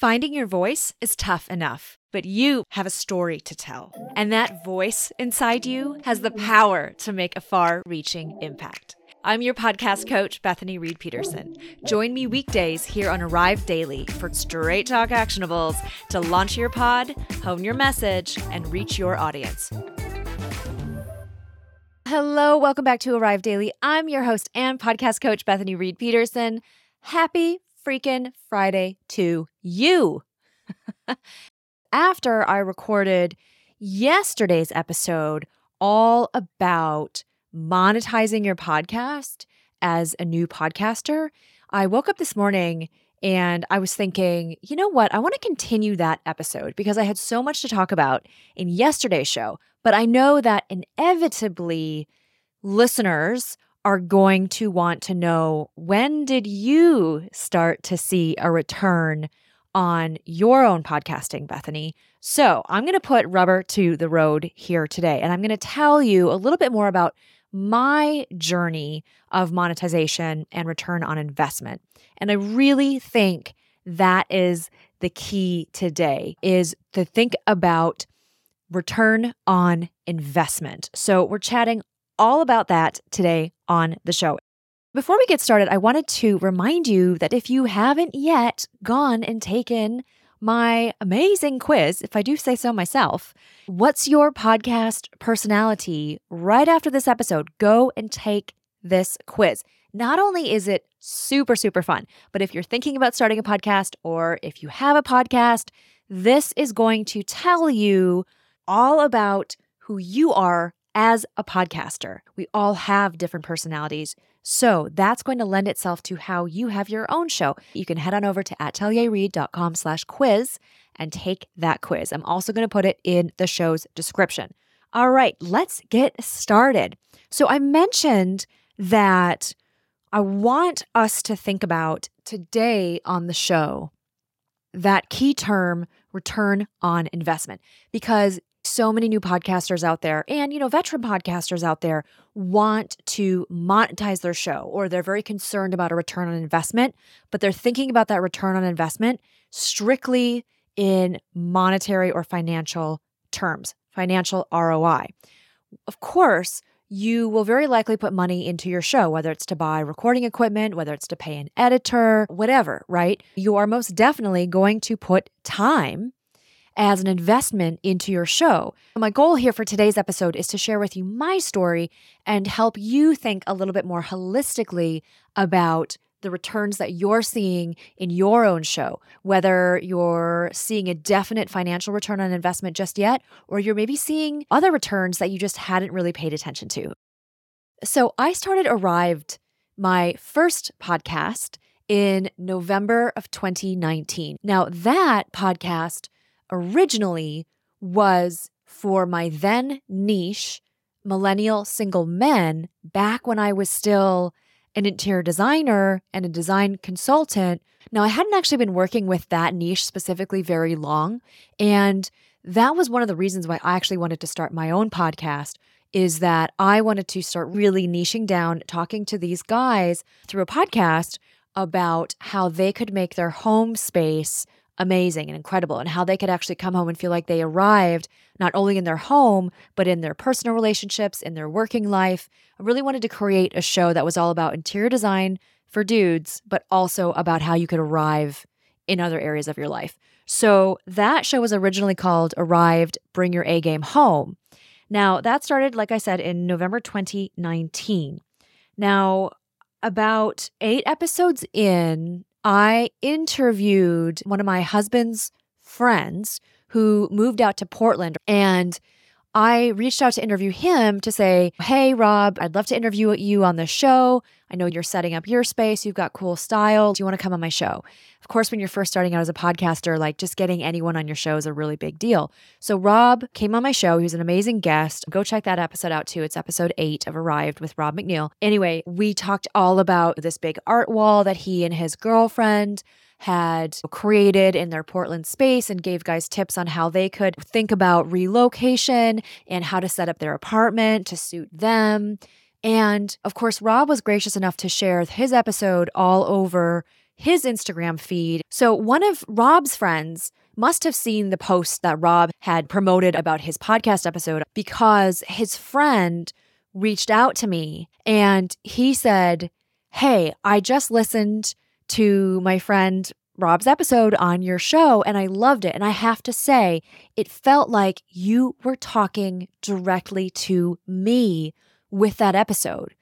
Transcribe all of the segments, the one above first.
Finding your voice is tough enough, but you have a story to tell. And that voice inside you has the power to make a far reaching impact. I'm your podcast coach, Bethany Reed Peterson. Join me weekdays here on Arrive Daily for straight talk actionables to launch your pod, hone your message, and reach your audience. Hello, welcome back to Arrive Daily. I'm your host and podcast coach, Bethany Reed Peterson. Happy freaking Friday to you. After I recorded yesterday's episode all about monetizing your podcast as a new podcaster, I woke up this morning and I was thinking, you know what? I want to continue that episode because I had so much to talk about in yesterday's show. But I know that inevitably listeners are going to want to know when did you start to see a return on your own podcasting, Bethany? So I'm going to put rubber to the road here today, and I'm going to tell you a little bit more about my journey of monetization and return on investment. And I really think that is the key today is to think about return on investment. So we're chatting all about that today on the show. Before we get started, I wanted to remind you that if you haven't yet gone and taken my amazing quiz, if I do say so myself, what's your podcast personality? Right after this episode, go and take this quiz. Not only is it super, super fun, but if you're thinking about starting a podcast or if you have a podcast, this is going to tell you all about who you are as a podcaster. We all have different personalities. So that's going to lend itself to how you have your own show. You can head on over to atelierreed.com slash quiz and take that quiz. I'm also going to put it in the show's description. All right, let's get started. So I mentioned that I want us to think about today on the show that key term return on investment because so many new podcasters out there and you know veteran podcasters out there want to monetize their show or they're very concerned about a return on investment but they're thinking about that return on investment strictly in monetary or financial terms financial ROI of course you will very likely put money into your show, whether it's to buy recording equipment, whether it's to pay an editor, whatever, right? You are most definitely going to put time as an investment into your show. My goal here for today's episode is to share with you my story and help you think a little bit more holistically about the returns that you're seeing in your own show, whether you're seeing a definite financial return on investment just yet, or you're maybe seeing other returns that you just hadn't really paid attention to. So I started Arrived, my first podcast, in November of 2019. Now, that podcast originally was for my then niche, millennial single men, back when I was still an interior designer and a design consultant. Now, I hadn't actually been working with that niche specifically very long. And that was one of the reasons why I actually wanted to start my own podcast is that I wanted to start really niching down, talking to these guys through a podcast about how they could make their home space amazing and incredible and how they could actually come home and feel like they arrived not only in their home but in their personal relationships in their working life. I really wanted to create a show that was all about interior design for dudes but also about how you could arrive in other areas of your life. So that show was originally called arrived bring your a game home. Now that started like i said in november 2019 now about eight episodes in I interviewed one of my husband's friends who moved out to Portland and I reached out to interview him to say, Hey, Rob, I'd love to interview you on the show. I know you're setting up your space. You've got cool style. Do you want to come on my show? Of course, when you're first starting out as a podcaster, like just getting anyone on your show is a really big deal. So Rob came on my show. He was an amazing guest. Go check that episode out too. It's episode eight of Arrived with Rob McNeil. Anyway, we talked all about this big art wall that he and his girlfriend had created in their Portland space and gave guys tips on how they could think about relocation and how to set up their apartment to suit them. And of course, Rob was gracious enough to share his episode all over his Instagram feed. So one of Rob's friends must have seen the post that Rob had promoted about his podcast episode because his friend reached out to me and he said, Hey, I just listened to my friend Rob's episode on your show and I loved it. And I have to say, it felt like you were talking directly to me with that episode.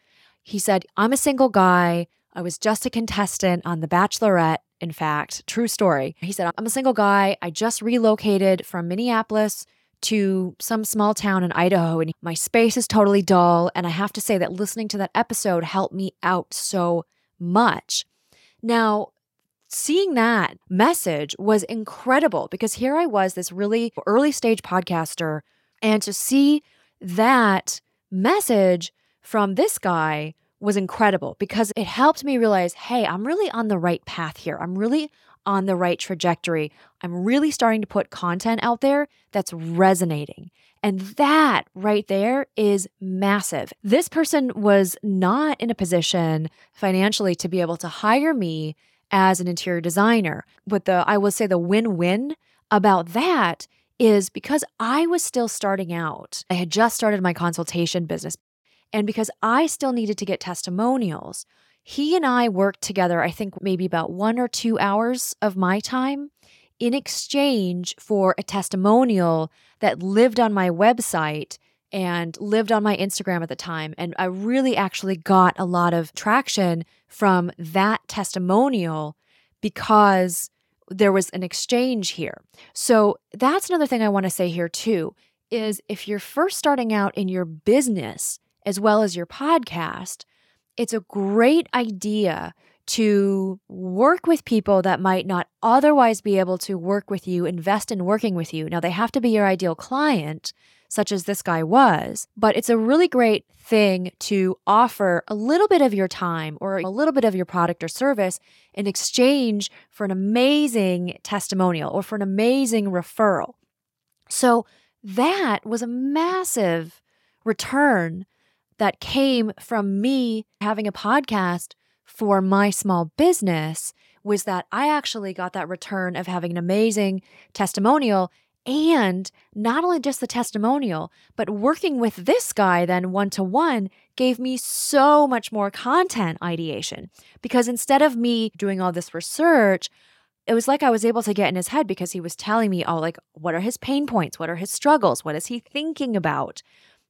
He said, I'm a single guy. I was just a contestant on The Bachelorette, in fact, true story. He said, I'm a single guy. I just relocated from Minneapolis to some small town in Idaho, and my space is totally dull. And I have to say that listening to that episode helped me out so much. Now, seeing that message was incredible because here I was, this really early stage podcaster, and to see that message from this guy was incredible because it helped me realize hey, I'm really on the right path here. I'm really on the right trajectory. I'm really starting to put content out there that's resonating. And that right there is massive. This person was not in a position financially to be able to hire me as an interior designer. But the, I will say, the win win about that is because I was still starting out. I had just started my consultation business. And because I still needed to get testimonials, he and I worked together, I think maybe about one or two hours of my time in exchange for a testimonial that lived on my website and lived on my Instagram at the time. And I really actually got a lot of traction from that testimonial because there was an exchange here. So that's another thing I want to say here too is if you're first starting out in your business as well as your podcast, it's a great idea to work with people that might not otherwise be able to work with you, invest in working with you. Now, they have to be your ideal client, such as this guy was, but it's a really great thing to offer a little bit of your time or a little bit of your product or service in exchange for an amazing testimonial or for an amazing referral. So, that was a massive return that came from me having a podcast for my small business was that I actually got that return of having an amazing testimonial and not only just the testimonial, but working with this guy then one to one gave me so much more content ideation. Because instead of me doing all this research, it was like I was able to get in his head because he was telling me, all like, what are his pain points? What are his struggles? What is he thinking about?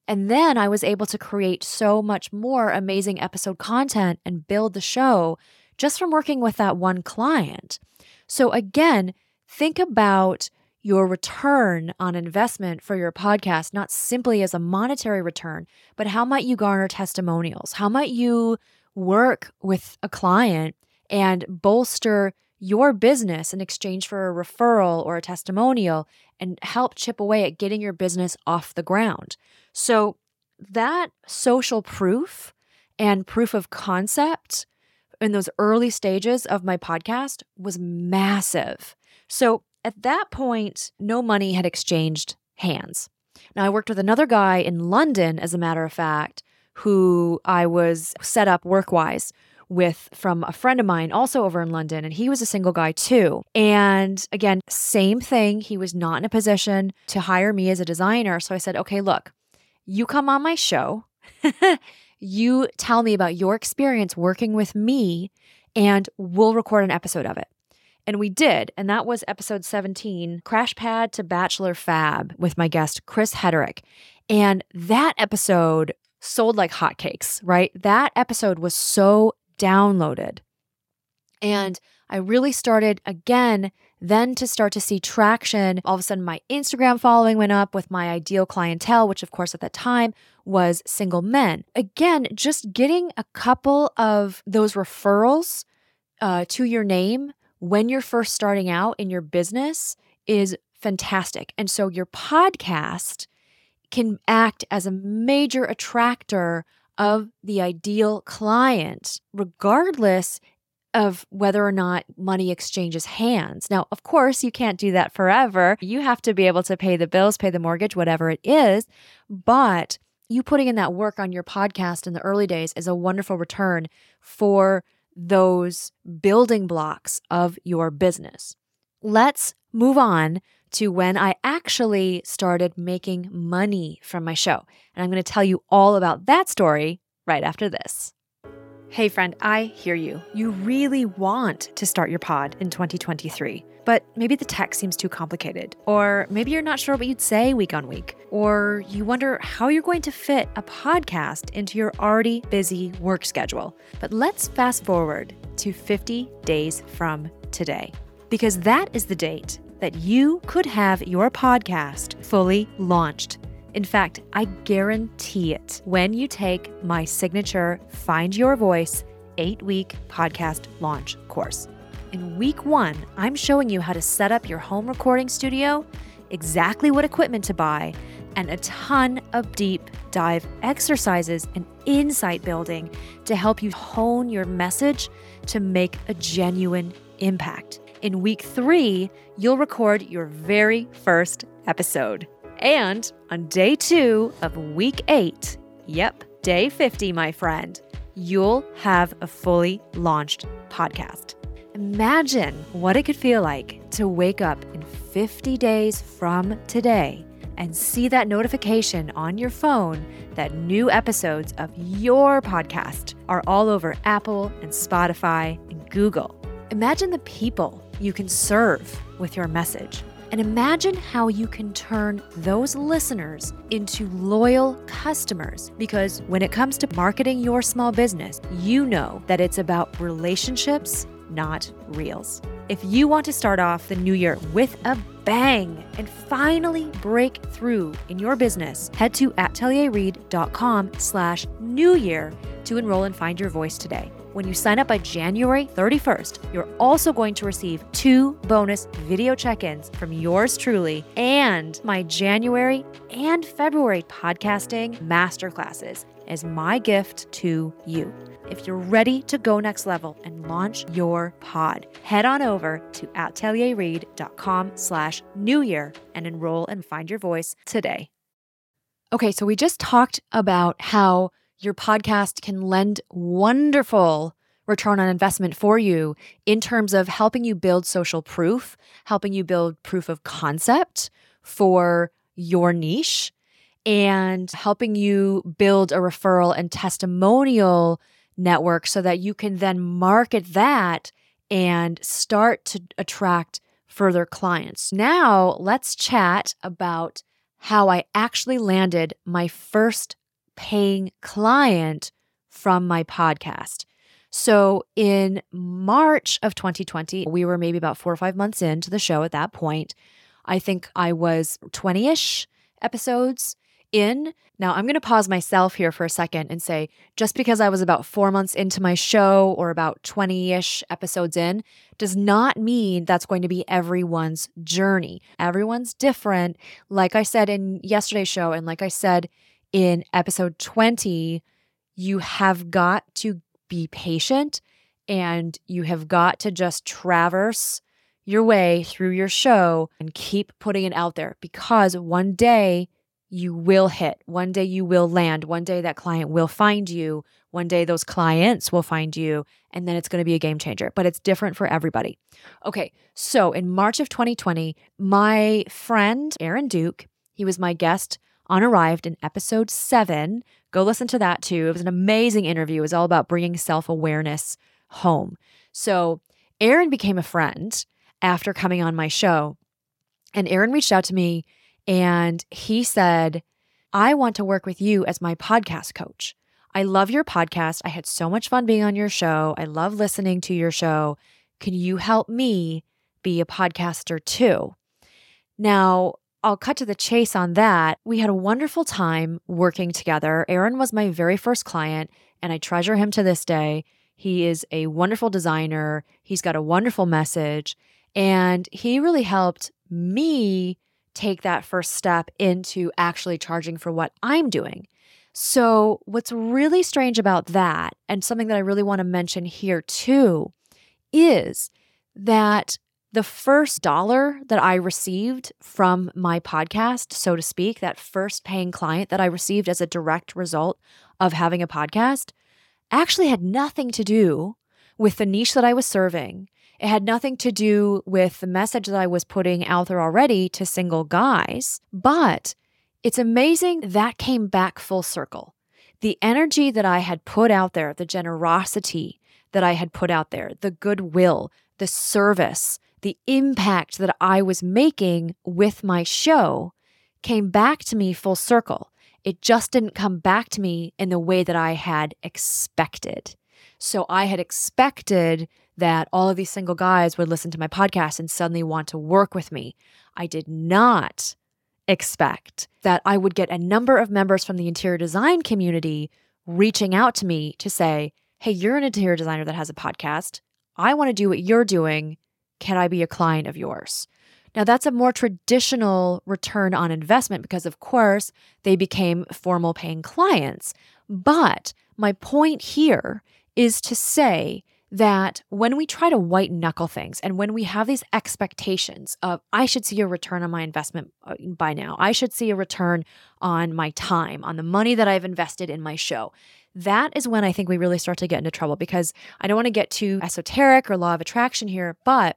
And then I was able to create so much more amazing episode content and build the show just from working with that one client. So, again, think about your return on investment for your podcast, not simply as a monetary return, but how might you garner testimonials? How might you work with a client and bolster your business in exchange for a referral or a testimonial and help chip away at getting your business off the ground? So, that social proof and proof of concept in those early stages of my podcast was massive. So, at that point, no money had exchanged hands. Now, I worked with another guy in London, as a matter of fact, who I was set up work wise with from a friend of mine also over in London, and he was a single guy too. And again, same thing. He was not in a position to hire me as a designer. So I said, okay, look, you come on my show, you tell me about your experience working with me, and we'll record an episode of it. And we did. And that was episode 17 Crash Pad to Bachelor Fab with my guest, Chris Hederick. And that episode sold like hotcakes, right? That episode was so downloaded. And I really started again then to start to see traction. All of a sudden, my Instagram following went up with my ideal clientele, which, of course, at that time was single men. Again, just getting a couple of those referrals uh, to your name when you're first starting out in your business is fantastic. And so your podcast can act as a major attractor of the ideal client, regardless of whether or not money exchanges hands. Now, of course, you can't do that forever. You have to be able to pay the bills, pay the mortgage, whatever it is. But you putting in that work on your podcast in the early days is a wonderful return for those building blocks of your business. Let's move on to when I actually started making money from my show. And I'm going to tell you all about that story right after this. Hey, friend, I hear you. You really want to start your pod in 2023, but maybe the tech seems too complicated, or maybe you're not sure what you'd say week on week, or you wonder how you're going to fit a podcast into your already busy work schedule. But let's fast forward to 50 days from today, because that is the date that you could have your podcast fully launched. In fact, I guarantee it when you take my signature Find Your Voice eight week podcast launch course. In week one, I'm showing you how to set up your home recording studio, exactly what equipment to buy, and a ton of deep dive exercises and insight building to help you hone your message to make a genuine impact. In week three, you'll record your very first episode. And on day two of week eight, yep, day 50, my friend, you'll have a fully launched podcast. Imagine what it could feel like to wake up in 50 days from today and see that notification on your phone that new episodes of your podcast are all over Apple and Spotify and Google. Imagine the people you can serve with your message. And imagine how you can turn those listeners into loyal customers. Because when it comes to marketing your small business, you know that it's about relationships, not reels. If you want to start off the new year with a bang and finally break through in your business, head to atelierreed.com slash new year to enroll and find your voice today. When you sign up by January 31st, you're also going to receive two bonus video check ins from yours truly and my January and February podcasting masterclasses as my gift to you. If you're ready to go next level and launch your pod, head on over to atelierreed.com slash new year and enroll and find your voice today. Okay, so we just talked about how your podcast can lend wonderful return on investment for you in terms of helping you build social proof, helping you build proof of concept for your niche, and helping you build a referral and testimonial network so that you can then market that and start to attract further clients. Now, let's chat about how I actually landed my first paying client from my podcast. So in March of 2020, we were maybe about four or five months into the show at that point. I think I was 20 ish episodes in. Now, I'm going to pause myself here for a second and say just because I was about four months into my show or about 20 ish episodes in does not mean that's going to be everyone's journey. Everyone's different. Like I said in yesterday's show, and like I said in episode 20, you have got to be patient and you have got to just traverse your way through your show and keep putting it out there because one day you will hit. One day you will land. One day that client will find you. One day those clients will find you. And then it's going to be a game changer, but it's different for everybody. Okay. So in March of 2020, my friend Aaron Duke, he was my guest on Arrived in episode seven. Go listen to that too. It was an amazing interview. It was all about bringing self awareness home. So, Aaron became a friend after coming on my show. And Aaron reached out to me and he said, I want to work with you as my podcast coach. I love your podcast. I had so much fun being on your show. I love listening to your show. Can you help me be a podcaster too? Now, I'll cut to the chase on that. We had a wonderful time working together. Aaron was my very first client, and I treasure him to this day. He is a wonderful designer, he's got a wonderful message, and he really helped me take that first step into actually charging for what I'm doing. So, what's really strange about that, and something that I really want to mention here too, is that the first dollar that I received from my podcast, so to speak, that first paying client that I received as a direct result of having a podcast, actually had nothing to do with the niche that I was serving. It had nothing to do with the message that I was putting out there already to single guys. But it's amazing that came back full circle. The energy that I had put out there, the generosity that I had put out there, the goodwill, the service, the impact that I was making with my show came back to me full circle. It just didn't come back to me in the way that I had expected. So I had expected that all of these single guys would listen to my podcast and suddenly want to work with me. I did not expect that I would get a number of members from the interior design community reaching out to me to say, Hey, you're an interior designer that has a podcast. I want to do what you're doing. Can I be a client of yours? Now, that's a more traditional return on investment because, of course, they became formal paying clients. But my point here is to say that when we try to white knuckle things and when we have these expectations of, I should see a return on my investment uh, by now, I should see a return on my time, on the money that I've invested in my show, that is when I think we really start to get into trouble because I don't want to get too esoteric or law of attraction here, but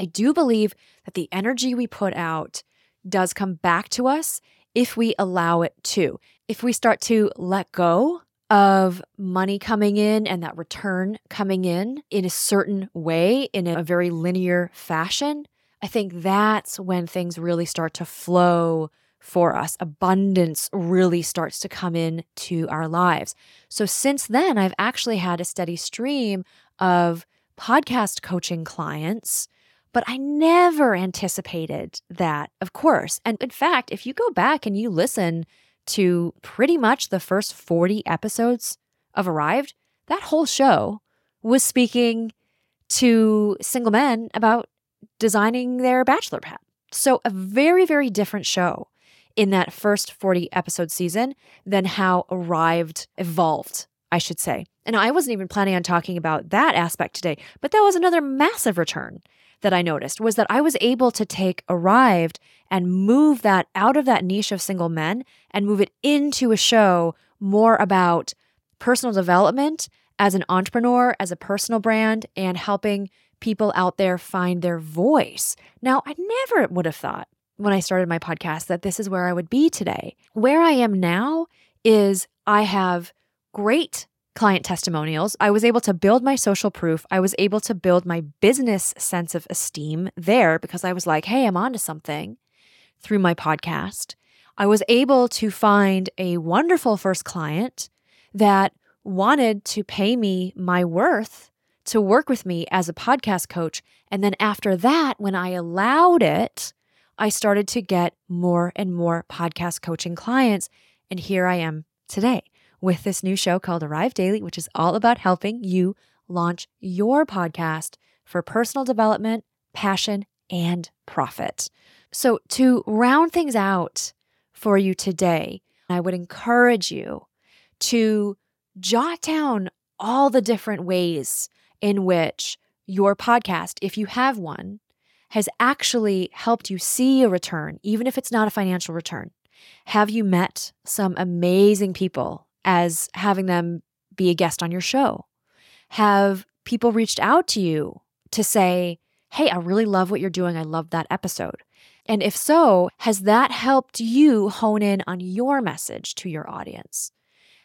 I do believe that the energy we put out does come back to us if we allow it to. If we start to let go of money coming in and that return coming in in a certain way, in a very linear fashion, I think that's when things really start to flow for us. Abundance really starts to come in to our lives. So since then, I've actually had a steady stream of podcast coaching clients, but I never anticipated that, of course. And in fact, if you go back and you listen to pretty much the first 40 episodes of Arrived, that whole show was speaking to single men about designing their bachelor pad. So, a very, very different show in that first 40 episode season than how Arrived evolved, I should say. And I wasn't even planning on talking about that aspect today, but that was another massive return that I noticed was that I was able to take Arrived and move that out of that niche of single men and move it into a show more about personal development as an entrepreneur, as a personal brand, and helping people out there find their voice. Now, I never would have thought when I started my podcast that this is where I would be today. Where I am now is I have great client testimonials. I was able to build my social proof. I was able to build my business sense of esteem there because I was like, hey, I'm onto something through my podcast. I was able to find a wonderful first client that wanted to pay me my worth to work with me as a podcast coach. And then after that, when I allowed it, I started to get more and more podcast coaching clients. And here I am today with this new show called Arrive Daily, which is all about helping you launch your podcast for personal development, passion, and profit. So, to round things out for you today, I would encourage you to jot down all the different ways in which your podcast, if you have one, has actually helped you see a return, even if it's not a financial return. Have you met some amazing people as having them be a guest on your show? Have people reached out to you to say, Hey, I really love what you're doing. I love that episode. And if so, has that helped you hone in on your message to your audience?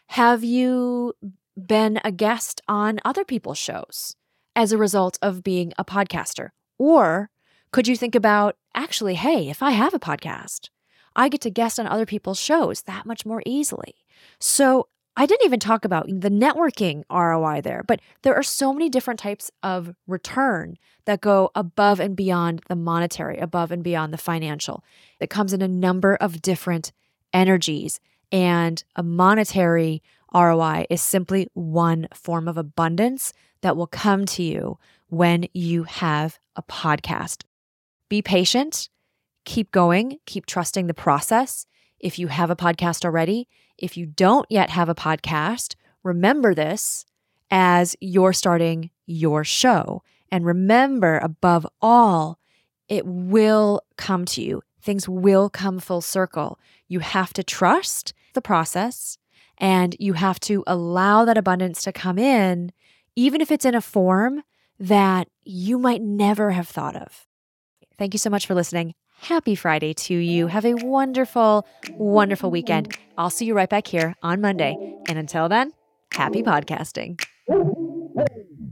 Have you been a guest on other people's shows as a result of being a podcaster? Or could you think about actually, hey, if I have a podcast, I get to guest on other people's shows that much more easily. So I didn't even talk about the networking ROI there, but there are so many different types of return that go above and beyond the monetary, above and beyond the financial. It comes in a number of different energies, and a monetary ROI is simply one form of abundance that will come to you when you have a podcast. Be patient, keep going, keep trusting the process. If you have a podcast already, if you don't yet have a podcast, remember this as you're starting your show. And remember, above all, it will come to you. Things will come full circle. You have to trust the process and you have to allow that abundance to come in, even if it's in a form that you might never have thought of. Thank you so much for listening. Happy Friday to you. Have a wonderful, wonderful weekend. I'll see you right back here on Monday. And until then, happy podcasting.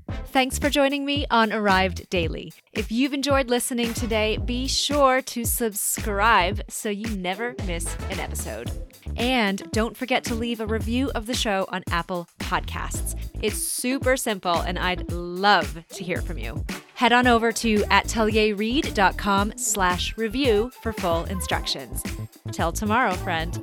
Thanks for joining me on Arrive Daily. If you've enjoyed listening today, be sure to subscribe so you never miss an episode. And don't forget to leave a review of the show on Apple Podcasts. It's super simple, and I'd love to hear from you. Head on over to atelierreed.com slash review for full instructions. Till tomorrow, friend.